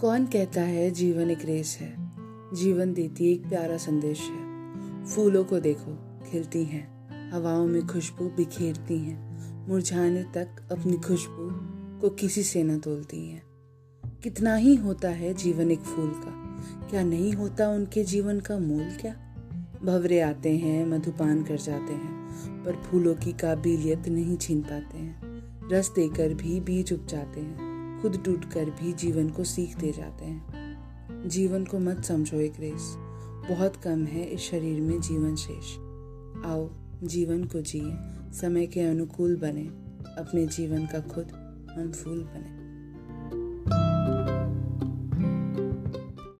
कौन कहता है जीवन एक रेस है? जीवन देती एक प्यारा संदेश है। फूलों को देखो, खिलती हैं। हवाओं में खुशबू बिखेरती हैं। मुरझाने तक अपनी खुशबू को किसी से न तोलती हैं। कितना ही होता है जीवन एक फूल का। क्या नहीं होता उनके जीवन का मूल क्या? भवरे आते हैं, मधुपान कर जाते हैं, पर फूलों की काबिलियत नहीं छीन पाते हैं। रस देकर भी बीज उग जाते हैं। खुद टूट कर भी जीवन को सीख दे जाते हैं। जीवन को मत समझो एक रेस। बहुत कम है इस शरीर में जीवन शेष। आओ, जीवन को जिए। समय के अनुकूल बने। अपने जीवन का खुद हम फूल बने।